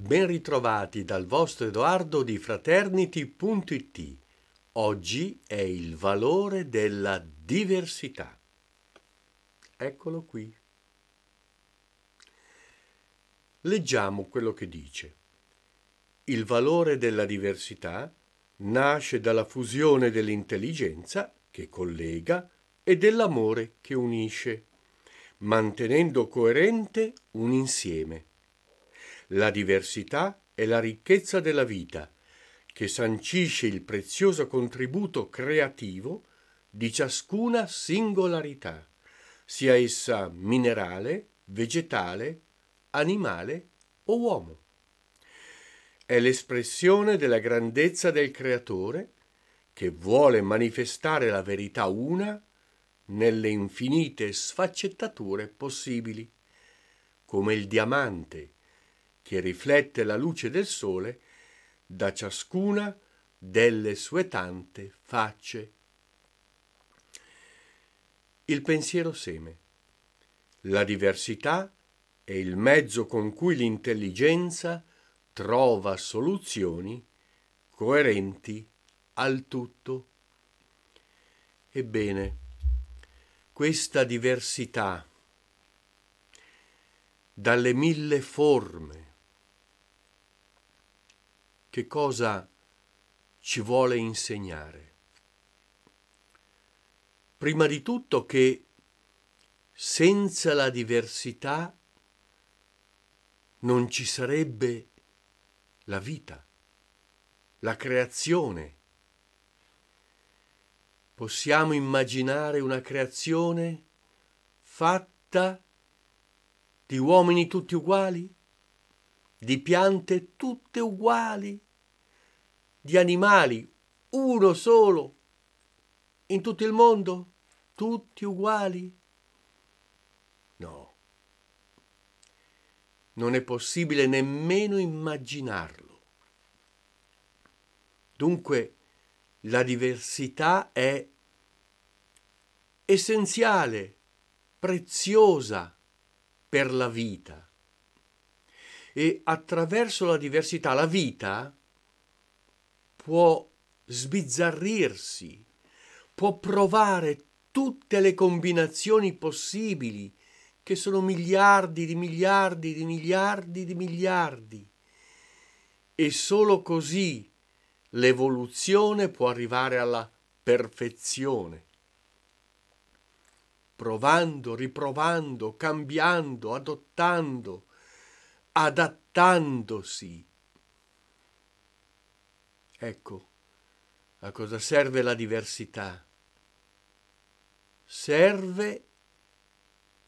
Ben ritrovati dal vostro Edoardo di Fraternity.it. Oggi è il valore della diversità. Eccolo qui. Leggiamo quello che dice. Il valore della diversità nasce dalla fusione dell'intelligenza che collega e dell'amore che unisce, mantenendo coerente un insieme la diversità è la ricchezza della vita, che sancisce il prezioso contributo creativo di ciascuna singolarità, sia essa minerale, vegetale, animale o uomo. È l'espressione della grandezza del Creatore che vuole manifestare la verità una nelle infinite sfaccettature possibili, come il diamante che riflette la luce del sole da ciascuna delle sue tante facce. Il pensiero seme. La diversità è il mezzo con cui l'intelligenza trova soluzioni coerenti al tutto. Ebbene, questa diversità dalle mille forme che cosa ci vuole insegnare? Prima di tutto che senza la diversità non ci sarebbe la vita, la creazione. Possiamo immaginare una creazione fatta di uomini tutti uguali, di piante tutte uguali, di animali, uno solo, in tutto il mondo, tutti uguali? No, non è possibile nemmeno immaginarlo. Dunque, la diversità è essenziale, preziosa per la vita. E attraverso la diversità la vita può sbizzarrirsi, può provare tutte le combinazioni possibili, che sono miliardi di miliardi di miliardi di miliardi. E solo così l'evoluzione può arrivare alla perfezione. Provando, riprovando, cambiando, adottando, adattandosi Ecco, a cosa serve la diversità? Serve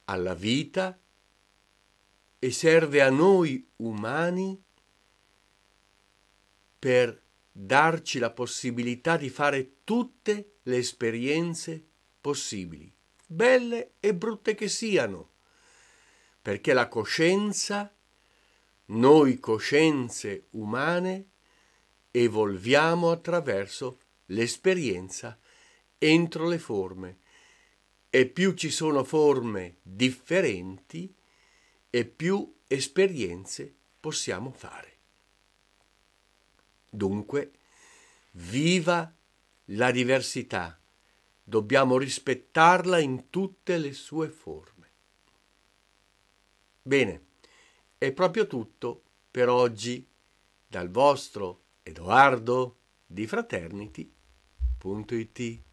alla vita e serve a noi umani per darci la possibilità di fare tutte le esperienze possibili, belle e brutte che siano, perché la coscienza, noi coscienze umane, evolviamo attraverso l'esperienza entro le forme e più ci sono forme differenti e più esperienze possiamo fare. Dunque, viva la diversità, dobbiamo rispettarla in tutte le sue forme. Bene, è proprio tutto per oggi dal vostro Edoardo di Fraternity.it